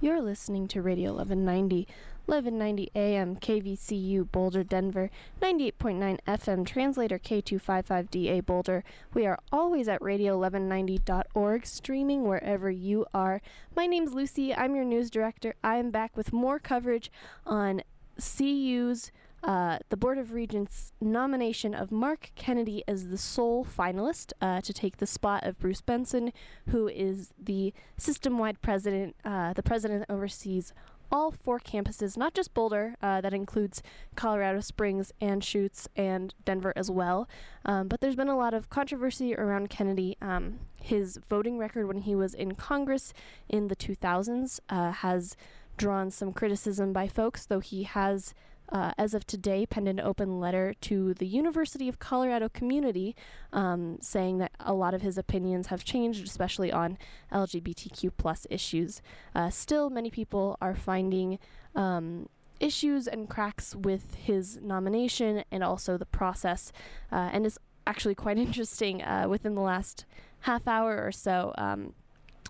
You're listening to Radio 1190, 1190 AM, KVCU, Boulder, Denver, 98.9 FM, translator K255DA, Boulder. We are always at radio1190.org, streaming wherever you are. My name's Lucy. I'm your news director. I am back with more coverage on CU's uh, the Board of Regents' nomination of Mark Kennedy as the sole finalist uh, to take the spot of Bruce Benson, who is the system wide president, uh, the president oversees all four campuses, not just Boulder, uh, that includes Colorado Springs, Anschutz and Denver as well. Um, but there's been a lot of controversy around Kennedy. Um, his voting record when he was in Congress in the 2000s uh, has drawn some criticism by folks, though he has uh, as of today, penned an open letter to the University of Colorado community um, saying that a lot of his opinions have changed, especially on LGBTQ plus issues. Uh, still, many people are finding um, issues and cracks with his nomination and also the process, uh, and it's actually quite interesting uh, within the last half hour or so. Um,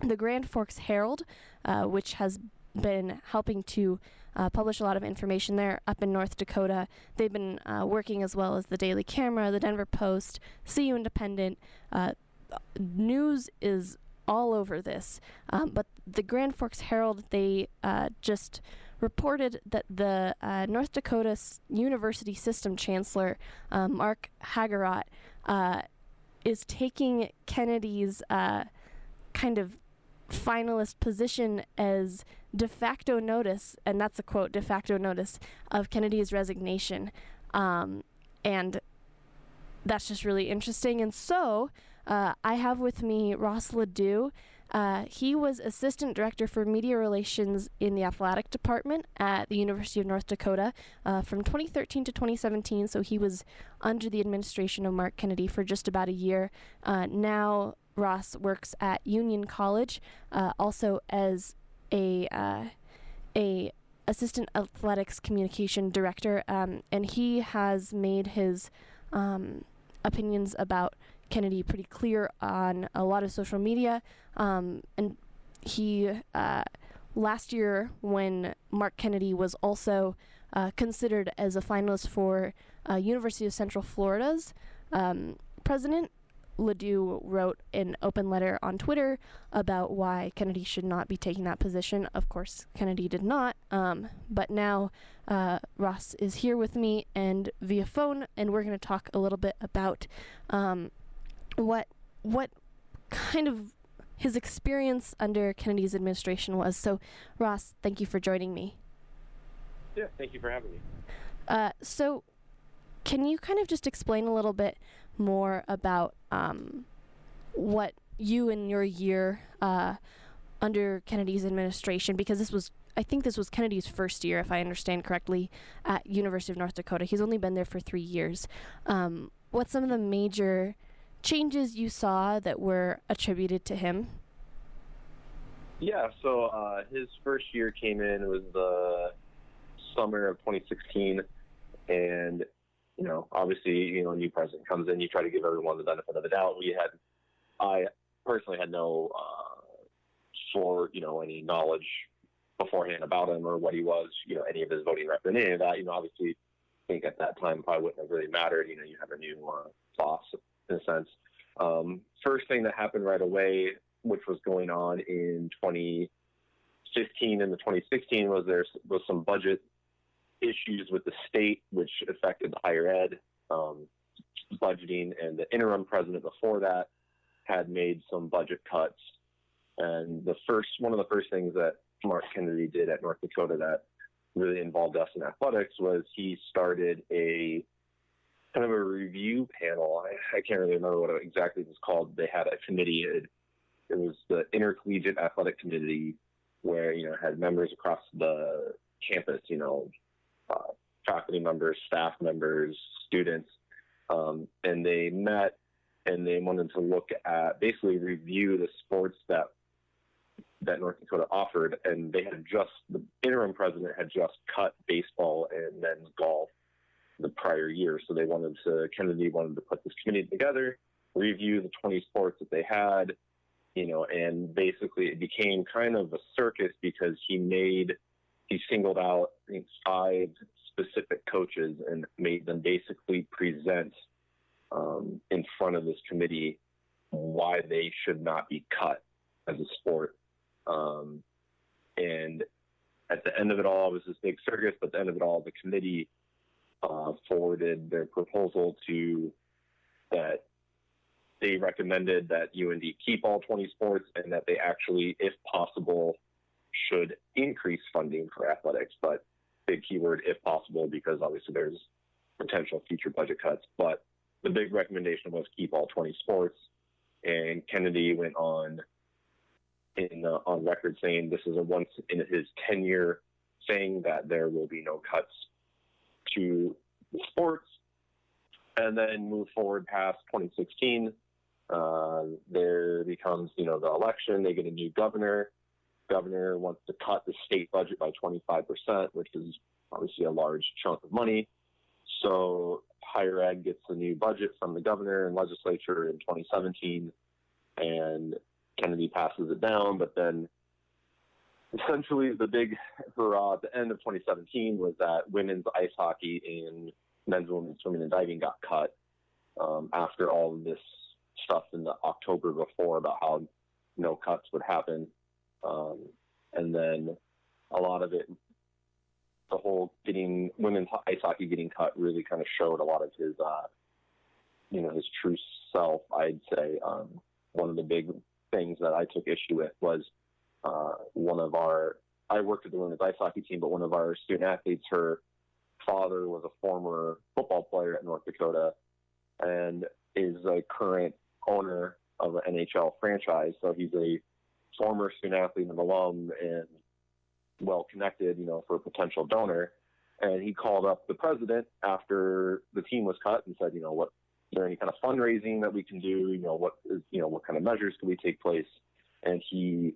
the Grand Forks Herald, uh, which has been helping to uh, publish a lot of information there up in North Dakota. They've been uh, working as well as the Daily Camera, the Denver Post, CU Independent. Uh, news is all over this, um, but the Grand Forks Herald they uh, just reported that the uh, North Dakota S- University System Chancellor uh, Mark Hagerott is taking Kennedy's kind of finalist position as de facto notice, and that's a quote, de facto notice of Kennedy's resignation. Um, and that's just really interesting. And so uh, I have with me Ross LaDue. Uh, he was assistant director for media relations in the athletic department at the University of North Dakota uh, from 2013 to 2017. So he was under the administration of Mark Kennedy for just about a year. Uh, now Ross works at Union College, uh, also as a uh, a assistant athletics communication director, um, and he has made his um, opinions about Kennedy pretty clear on a lot of social media. Um, and he uh, last year, when Mark Kennedy was also uh, considered as a finalist for uh, University of Central Florida's um, president, LaDue wrote an open letter on Twitter about why Kennedy should not be taking that position. Of course, Kennedy did not. Um, but now uh, Ross is here with me and via phone, and we're going to talk a little bit about um, what what kind of his experience under Kennedy's administration was. So, Ross, thank you for joining me. Yeah, thank you for having me. Uh, so, can you kind of just explain a little bit more about um, what you and your year uh, under Kennedy's administration, because this was, I think this was Kennedy's first year, if I understand correctly, at University of North Dakota. He's only been there for three years. Um, what's some of the major changes you saw that were attributed to him? Yeah, so uh, his first year came in, was the summer of 2016, and you know, obviously, you know, a new president comes in, you try to give everyone the benefit of the doubt. We had, I personally had no, uh, for, you know, any knowledge beforehand about him or what he was, you know, any of his voting record, any of that, you know, obviously, I think at that time probably wouldn't have really mattered. You know, you have a new uh, boss in a sense. Um, first thing that happened right away, which was going on in 2015 and the 2016, was there was some budget issues with the state, which affected the higher ed um, budgeting, and the interim president before that had made some budget cuts. And the first one of the first things that Mark Kennedy did at North Dakota that really involved us in athletics was he started a kind of a review panel. I, I can't really remember what exactly it exactly was called. They had a committee. It, it was the Intercollegiate Athletic Committee, where you know had members across the campus. You know, uh, faculty members, staff members, students, um, and they met and they wanted to look at basically review the sports that that North Dakota offered, and they had just the interim president had just cut baseball and men's golf the prior year, so they wanted to Kennedy wanted to put this committee together, review the 20 sports that they had, you know, and basically it became kind of a circus because he made, he singled out five specific coaches and made them basically present um, in front of this committee why they should not be cut as a sport. Um, and at the end of it all, it was this big circus, but at the end of it all, the committee uh, forwarded their proposal to that they recommended that UND keep all 20 sports and that they actually, if possible, should increase funding for athletics. But big keyword, if possible, because obviously there's potential future budget cuts. But the big recommendation was keep all 20 sports. And Kennedy went on in uh, on record saying this is a once in his tenure saying that there will be no cuts to sports. And then move forward past 2016, uh, there becomes, you know, the election. They get a new governor. Governor wants to cut the state budget by 25%, which is obviously a large chunk of money. So higher ed gets a new budget from the governor and legislature in 2017, and Kennedy passes it down. But then essentially the big hurrah at the end of 2017 was that women's ice hockey and men's women's swimming and diving got cut um, after all of this stuff in the October before about how no cuts would happen. Um, and then a lot of it, the whole getting women's ice hockey getting cut really kind of showed a lot of his, uh, you know, his true self. I'd say um, one of the big things that I took issue with was uh, one of our. I worked with the women's ice hockey team, but one of our student athletes, her father was a former football player at North Dakota, and is a current owner of an NHL franchise. So he's a former student athlete and alum and well connected, you know, for a potential donor. And he called up the president after the team was cut and said, you know, what is there any kind of fundraising that we can do? You know, what is you know, what kind of measures can we take place? And he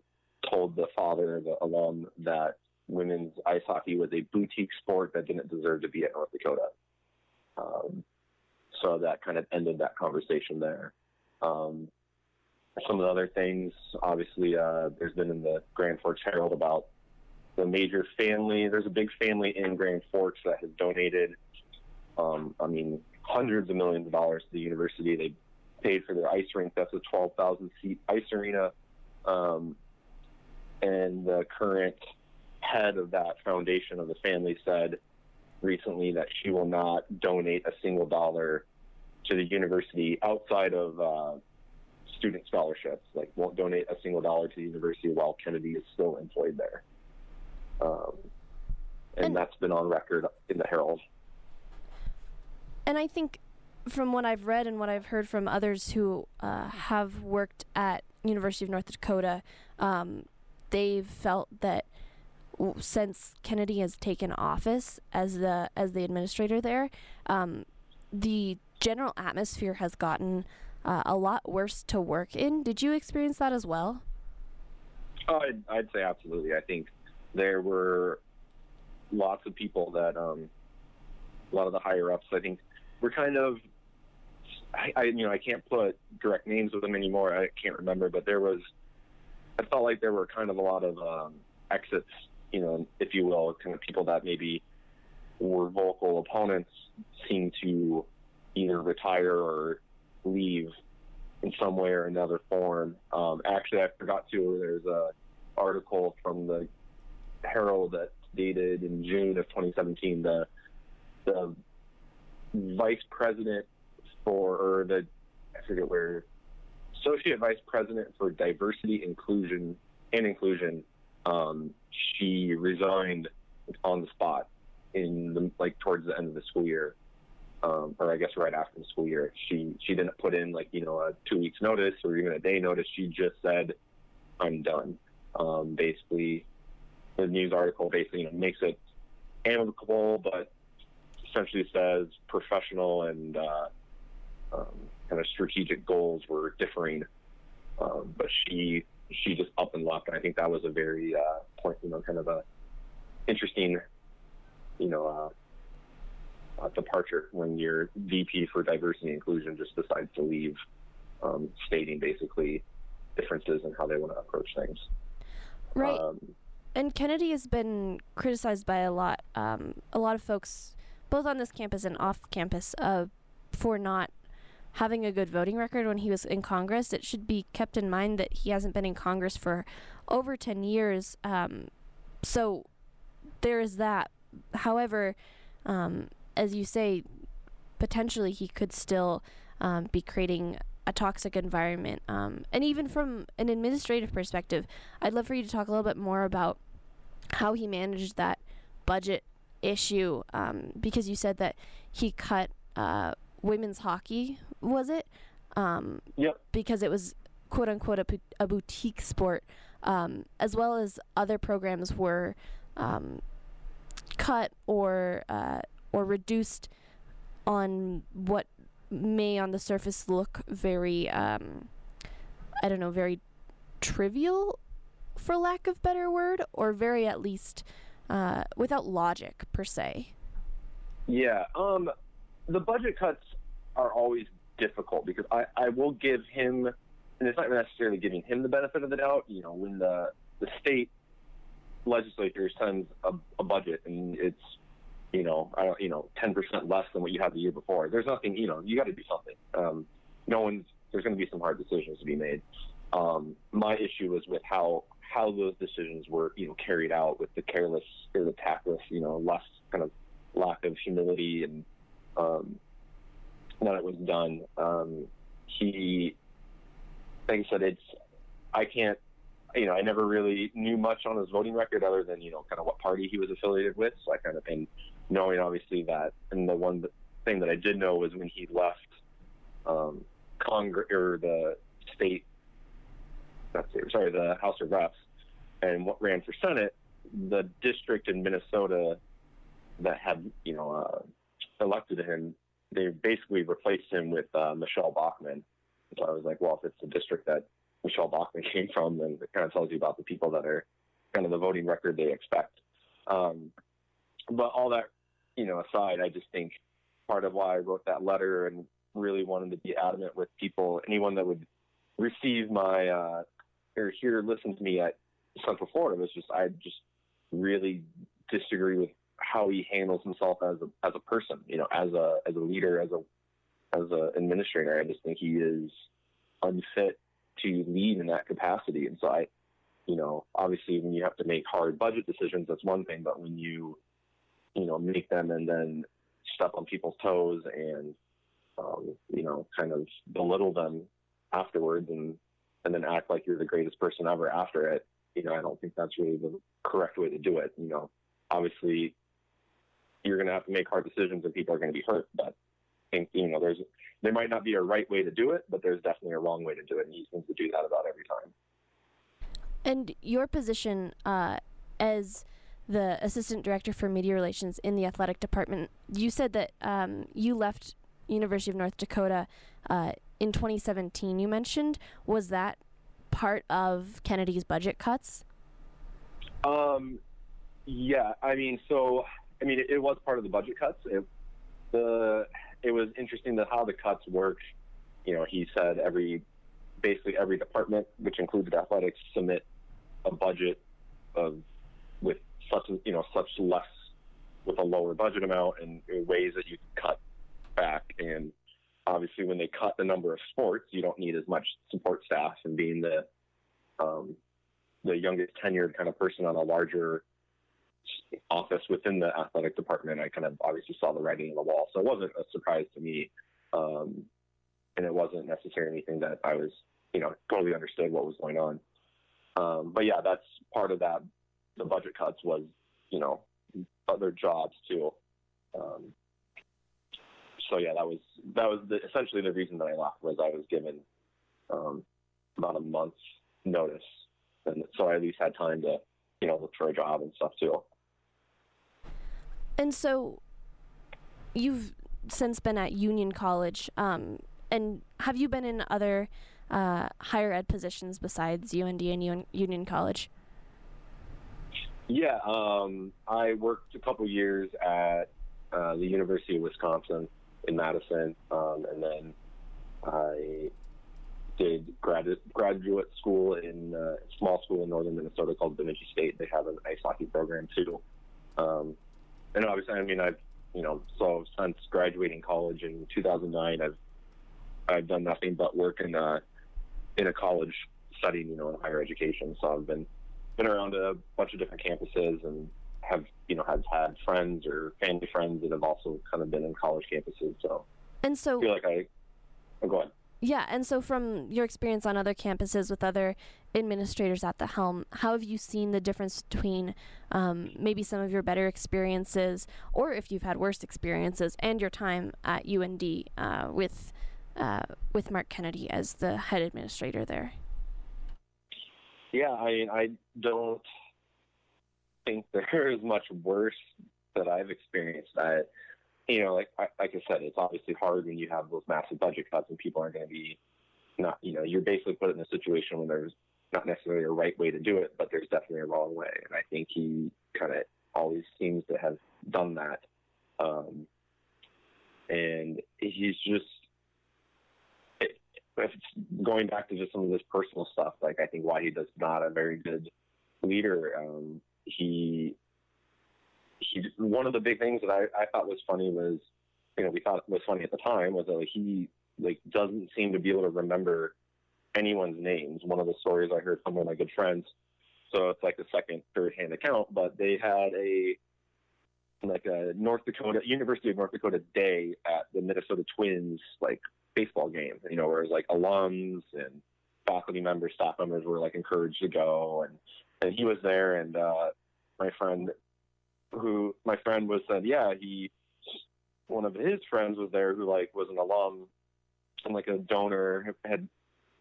told the father, the alum, that women's ice hockey was a boutique sport that didn't deserve to be at North Dakota. Um, so that kind of ended that conversation there. Um, some of the other things, obviously, uh, there's been in the Grand Forks Herald about the major family. There's a big family in Grand Forks that has donated, um, I mean, hundreds of millions of dollars to the university. They paid for their ice rink. That's a 12,000 seat ice arena. Um, and the current head of that foundation of the family said recently that she will not donate a single dollar to the university outside of uh, student scholarships. Like, won't donate a single dollar to the university while Kennedy is still employed there. Um, and, and that's been on record in the Herald. And I think from what I've read and what I've heard from others who uh, have worked at University of North Dakota, um, they've felt that since Kennedy has taken office as the as the administrator there, um, the general atmosphere has gotten uh, a lot worse to work in. Did you experience that as well? Oh, I'd, I'd say absolutely. I think there were lots of people that, um, a lot of the higher ups, I think, were kind of, I, I, you know, I can't put direct names with them anymore. I can't remember, but there was, I felt like there were kind of a lot of um, exits, you know, if you will, kind of people that maybe were vocal opponents seem to either retire or leave in some way or another form. Um, actually, I forgot to. There's a article from the Herald that dated in June of 2017. The the vice president for or the I forget where associate vice president for diversity, inclusion, and inclusion. Um, she resigned on the spot in the, like towards the end of the school year um, or I guess right after the school year. She she didn't put in like you know a two weeks notice or even a day notice. She just said, "I'm done." Um, basically, the news article basically you know, makes it amicable, but essentially says professional and uh, um, kind of strategic goals were differing. Um, but she she just up and left, and I think that was a very uh, point, you know, kind of a interesting, you know, uh, uh, departure when your VP for diversity and inclusion just decides to leave, um, stating basically, differences in how they want to approach things. Right. Um, and Kennedy has been criticized by a lot, um, a lot of folks, both on this campus and off campus, uh, for not having a good voting record when he was in Congress. It should be kept in mind that he hasn't been in Congress for over 10 years. Um, so there is that. However, um, as you say, potentially he could still um, be creating a toxic environment. Um, and even from an administrative perspective, I'd love for you to talk a little bit more about how he managed that budget issue um, because you said that he cut uh, women's hockey, was it? Um, yep. Because it was quote unquote a, a boutique sport, um, as well as other programs were um, cut or uh, or reduced on what may on the surface look very um, I don't know very trivial for lack of better word or very at least uh, without logic per se. Yeah, um, the budget cuts are always difficult because I, I will give him, and it's not necessarily giving him the benefit of the doubt. You know, when the the state legislature sends a, a budget and it's you know I don't you know ten percent less than what you had the year before, there's nothing you know you got to do something. Um, no one's there's going to be some hard decisions to be made. Um, my issue was with how how those decisions were you know carried out with the careless or the tactless you know less kind of lack of humility and um, that it was done. Um, he, like I said, it's I can't, you know, I never really knew much on his voting record other than you know kind of what party he was affiliated with. So I kind of been knowing obviously that, and the one thing that I did know was when he left um, Congress or the state, sorry, the House of Reps, and what ran for Senate, the district in Minnesota that had you know uh, elected him they basically replaced him with uh, Michele Bachmann. So I was like, well, if it's the district that Michele Bachmann came from, then it kind of tells you about the people that are kind of the voting record they expect. Um, but all that, you know, aside, I just think part of why I wrote that letter and really wanted to be adamant with people, anyone that would receive my uh, or hear, listen to me at Central Florida was just I just really disagree with how he handles himself as a as a person, you know, as a as a leader, as a as an administrator. I just think he is unfit to lead in that capacity. And so I, you know, obviously when you have to make hard budget decisions, that's one thing. But when you, you know, make them and then step on people's toes and, um, you know, kind of belittle them afterwards and and then act like you're the greatest person ever after it, you know, I don't think that's really the correct way to do it. You know, obviously you're going to have to make hard decisions and people are going to be hurt. But I think, you know, there's, there might not be a right way to do it, but there's definitely a wrong way to do it. And he seems to do that about every time. And your position uh, as the assistant director for media relations in the athletic department, you said that um, you left University of North Dakota uh, in 2017. You mentioned was that part of Kennedy's budget cuts? Um, yeah, I mean, so I mean, it, it, was part of the budget cuts. It, the it was interesting that how the cuts worked. You know, he said every basically every department, which included athletics, submit a budget of with such you know such less with a lower budget amount and ways that you can cut back. And obviously, when they cut the number of sports, you don't need as much support staff. And being the um, the youngest tenured kind of person on a larger office within the athletic department, I kind of obviously saw the writing on the wall. So it wasn't a surprise to me. Um, and it wasn't necessarily anything that I was, you know, totally understood what was going on. Um, but yeah, that's part of that. The budget cuts was, you know, other jobs too. Um, so yeah, that was that was the, essentially the reason that I left was I was given um, about a month's notice, and so I at least had time to, you know, look for a job and stuff too. And so you've since been at Union College. Um, and have you been in other uh, higher ed positions besides UND and Un- Union College? Yeah, um, I worked a couple years at uh, the University of Wisconsin in Madison, um, and then I did grad- graduate school in a small school in northern Minnesota called Bemidji State. They have an ice hockey program too. Um, and obviously, I mean, I've you know, so since graduating college in 2009, I've I've done nothing but work in a in a college studying, you know, in higher education. So I've been been around a bunch of different campuses and have you know have had friends or family friends that have also kind of been in college campuses. So and so I feel like I. Oh, go ahead. Yeah, and so from your experience on other campuses with other administrators at the helm, how have you seen the difference between um, maybe some of your better experiences, or if you've had worse experiences, and your time at UND uh, with uh, with Mark Kennedy as the head administrator there? Yeah, I mean, I don't think there is much worse that I've experienced. I you know, like like I said, it's obviously hard when you have those massive budget cuts and people aren't going to be not, you know, you're basically put in a situation when there's not necessarily a right way to do it, but there's definitely a wrong way. And I think he kind of always seems to have done that. Um, and he's just going back to just some of this personal stuff. Like I think why he does not a very good leader. Um, he he one of the big things that I, I thought was funny was you know we thought was funny at the time was that like, he like doesn't seem to be able to remember anyone's names. One of the stories I heard from one of my good friends. So it's like a second, third hand account, but they had a like a North Dakota University of North Dakota day at the Minnesota Twins like baseball game. You know, where it was like alums and faculty members, staff members were like encouraged to go, and and he was there, and uh, my friend who my friend was said, yeah, he one of his friends was there who like was an alum and like a donor had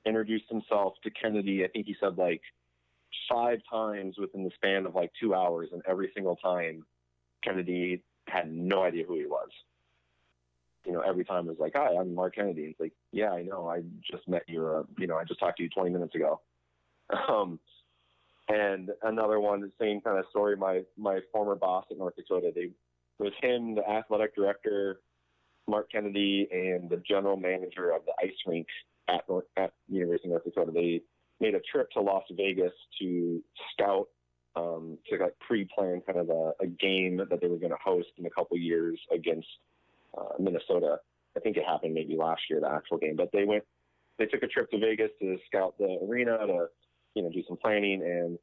introduced himself to Kennedy. I think he said like five times within the span of like two hours, and every single time Kennedy had no idea who he was. You know, every time it was like, "Hi, I'm Mark Kennedy." It's like, "Yeah, I know. I just met you. Uh, you know, I just talked to you 20 minutes ago." Um, and another one, the same kind of story. My my former boss at North Dakota, they it was him, the athletic director, Mark Kennedy, and the general manager of the ice rink at at University of North Dakota. They made a trip to Las Vegas to scout um, to like pre-plan kind of a, a game that they were going to host in a couple years against Minnesota. I think it happened maybe last year, the actual game. But they went, they took a trip to Vegas to scout the arena to you know, do some planning. And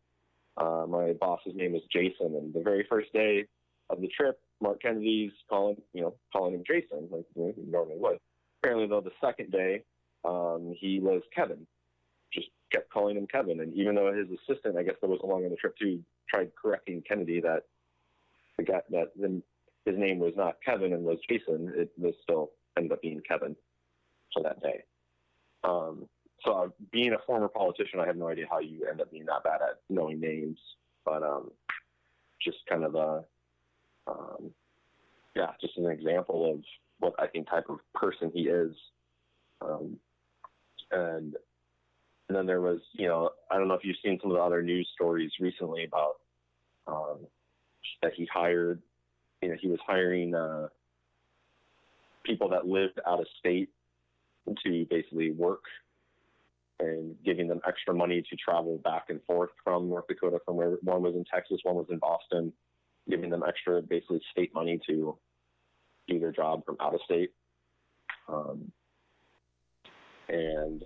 uh, my boss's name was Jason. And the very first day of the trip, Mark Kennedy's calling, you know, calling him Jason, like he normally would. Apparently, though, the second day, um, he was Kevin. Just kept calling him Kevin. And even though his assistant, I guess, that was along on the trip too, tried correcting Kennedy that the guy that then his name was not Kevin and was Jason, it was still ended up being Kevin for that day. Um, so uh, being a former politician, I have no idea how you end up being that bad at knowing names, but um, just kind of a, um, yeah, just an example of what I think type of person he is. Um, and and then there was, you know, I don't know if you've seen some of the other news stories recently about um, that he hired, you know, he was hiring uh, people that lived out of state to basically work and giving them extra money to travel back and forth from North Dakota, from where one was in Texas, one was in Boston, giving them extra basically state money to do their job from out of state. Um, and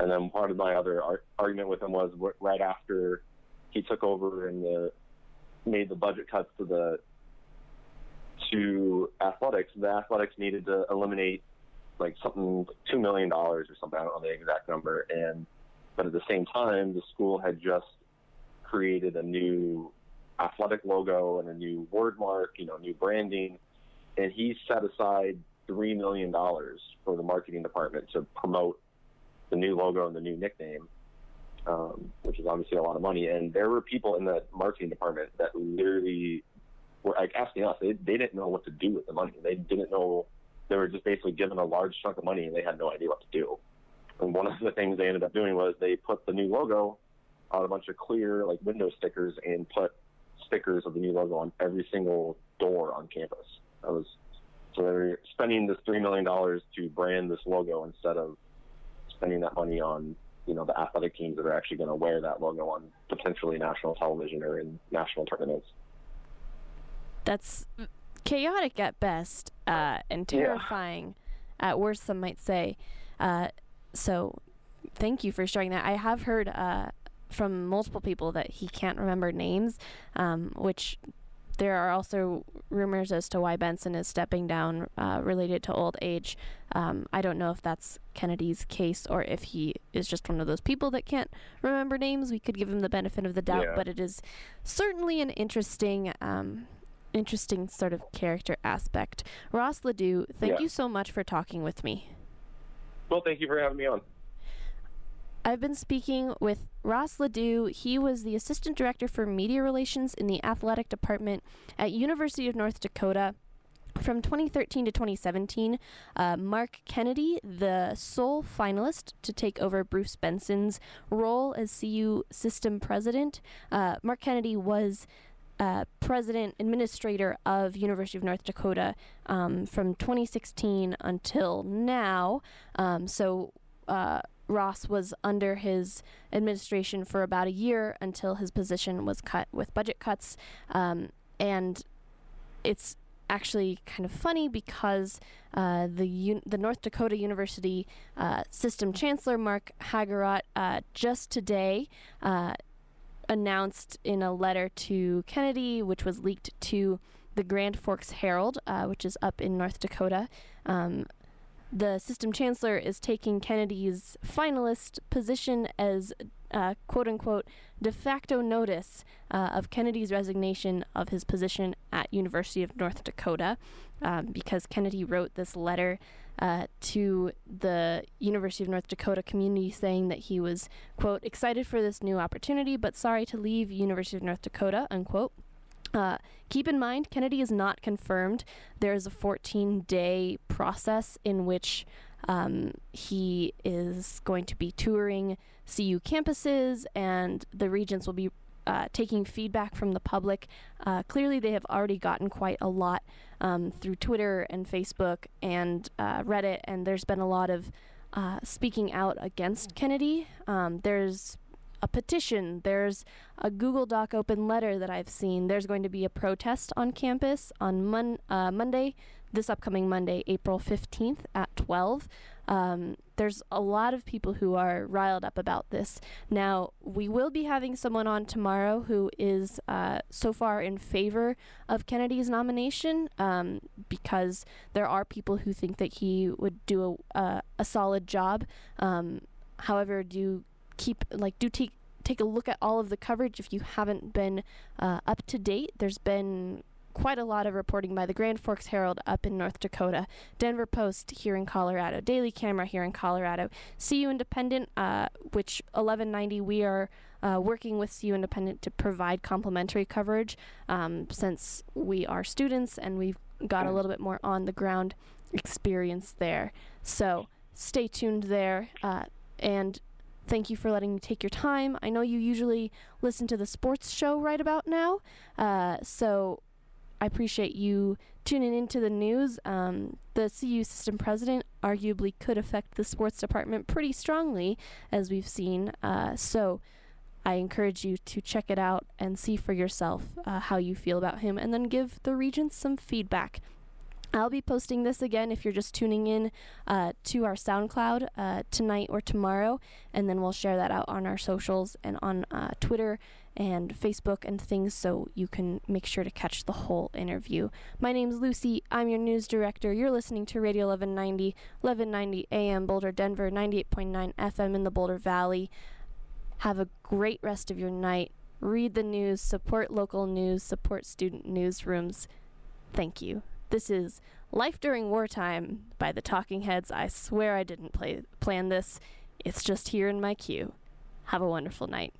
and then part of my other ar- argument with him was right after he took over and the, made the budget cuts to the to athletics, the athletics needed to eliminate like something two million dollars or something. I don't know the exact number. And but at the same time, the school had just created a new athletic logo and a new word mark, you know, new branding, and he set aside three million dollars for the marketing department to promote the new logo and the new nickname, um, which is obviously a lot of money. And there were people in the marketing department that literally were like asking us. They they didn't know what to do with the money. They didn't know they were just basically given a large chunk of money and they had no idea what to do. And one of the things they ended up doing was they put the new logo on a bunch of clear like window stickers and put stickers of the new logo on every single door on campus. That was so they were spending this three million dollars to brand this logo instead of spending that money on you know the athletic teams that are actually going to wear that logo on potentially national television or in national tournaments. That's chaotic at best uh, and terrifying yeah. at worst. Some might say. Uh, so, thank you for sharing that. I have heard uh, from multiple people that he can't remember names, um, which there are also rumors as to why Benson is stepping down uh, related to old age. Um, I don't know if that's Kennedy's case or if he is just one of those people that can't remember names. We could give him the benefit of the doubt, yeah. but it is certainly an interesting. Um, interesting sort of character aspect. Ross LaDue, thank yeah. you so much for talking with me. Well, thank you for having me on. I've been speaking with Ross LaDue. He was the assistant director for media relations in the athletic department at University of North Dakota. From 2013 to 2017, uh, Mark Kennedy, the sole finalist to take over Bruce Benson's role as CU system president. Uh, Mark Kennedy was uh, president administrator of University of North Dakota um, from 2016 until now. Um, so uh, Ross was under his administration for about a year until his position was cut with budget cuts. Um, and it's actually kind of funny because uh, the Un- the North Dakota University uh, System Chancellor Mark Hagerott uh, just today uh, announced in a letter to Kennedy, which was leaked to the Grand Forks Herald, uh, which is up in North Dakota. Um, the system chancellor is taking Kennedy's finalist position as uh, quote unquote de facto notice uh, of Kennedy's resignation of his position at University of North Dakota um, because Kennedy wrote this letter uh, to the University of North Dakota community saying that he was quote excited for this new opportunity but sorry to leave University of North Dakota unquote uh, keep in mind, Kennedy is not confirmed. There is a 14 day process in which um, he is going to be touring CU campuses, and the regents will be uh, taking feedback from the public. Uh, clearly, they have already gotten quite a lot um, through Twitter and Facebook and uh, Reddit, and there's been a lot of uh, speaking out against Kennedy. Um, there's a petition. There's a Google Doc open letter that I've seen. There's going to be a protest on campus on mon- uh, Monday, this upcoming Monday, April 15th at 12. Um, there's a lot of people who are riled up about this. Now, we will be having someone on tomorrow who is uh, so far in favor of Kennedy's nomination um, because there are people who think that he would do a, a solid job. Um, however, do keep like do take take a look at all of the coverage if you haven't been uh, up to date. There's been quite a lot of reporting by the Grand Forks Herald up in North Dakota, Denver Post here in Colorado, Daily Camera here in Colorado, CU Independent, uh, which 1190 we are uh, working with CU Independent to provide complimentary coverage um, since we are students and we've got a little bit more on the ground experience there. So stay tuned there. Uh, and Thank you for letting me take your time. I know you usually listen to the sports show right about now, uh, so I appreciate you tuning into the news. Um, the CU system president arguably could affect the sports department pretty strongly, as we've seen. Uh, so I encourage you to check it out and see for yourself uh, how you feel about him, and then give the regents some feedback. I'll be posting this again if you're just tuning in uh, to our SoundCloud uh, tonight or tomorrow, and then we'll share that out on our socials and on uh, Twitter and Facebook and things so you can make sure to catch the whole interview. My name's Lucy. I'm your news director. You're listening to Radio 1190, 1190 AM Boulder, Denver, 98.9 FM in the Boulder Valley. Have a great rest of your night. Read the news, support local news, support student newsrooms. Thank you. This is Life During Wartime by the Talking Heads. I swear I didn't play, plan this. It's just here in my queue. Have a wonderful night.